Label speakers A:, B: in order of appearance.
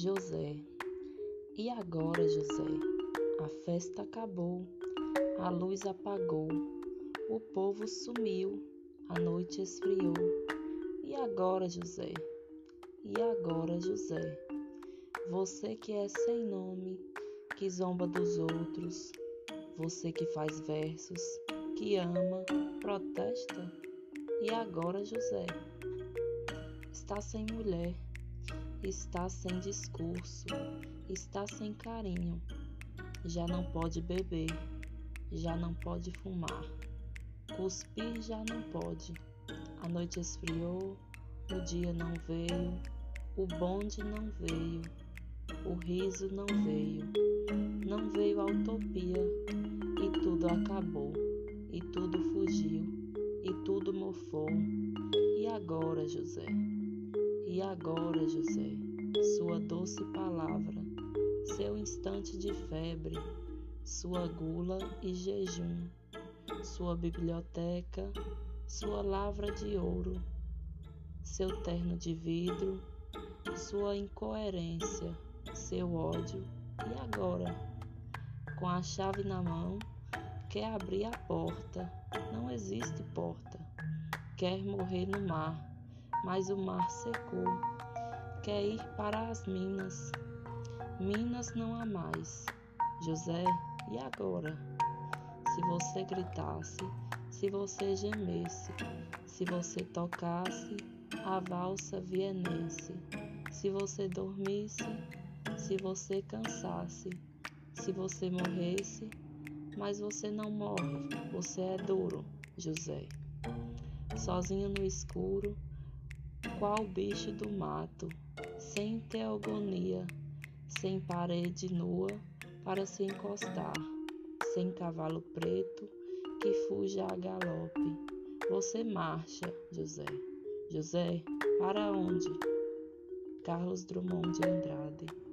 A: José. E agora, José? A festa acabou, a luz apagou, o povo sumiu, a noite esfriou. E agora, José? E agora, José? Você que é sem nome, que zomba dos outros, você que faz versos, que ama, protesta. E agora, José? Está sem mulher está sem discurso, está sem carinho, já não pode beber, já não pode fumar, cuspir já não pode. A noite esfriou, o dia não veio, o bonde não veio, o riso não veio, não veio a utopia. E tudo acabou, e tudo fugiu, e tudo mofou. E agora, José? E agora, José, sua doce palavra, seu instante de febre, sua gula e jejum, sua biblioteca, sua lavra de ouro, seu terno de vidro, sua incoerência, seu ódio, e agora? Com a chave na mão, quer abrir a porta, não existe porta, quer morrer no mar mas o mar secou. Quer ir para as minas. Minas não há mais. José, e agora? Se você gritasse, se você gemesse, se você tocasse a valsa vienense, se você dormisse, se você cansasse, se você morresse, mas você não morre, você é duro, José. Sozinho no escuro, qual bicho do mato, sem teogonia, sem parede nua para se encostar, sem cavalo preto que fuja a galope. Você marcha, José. José, para onde? Carlos Drummond de Andrade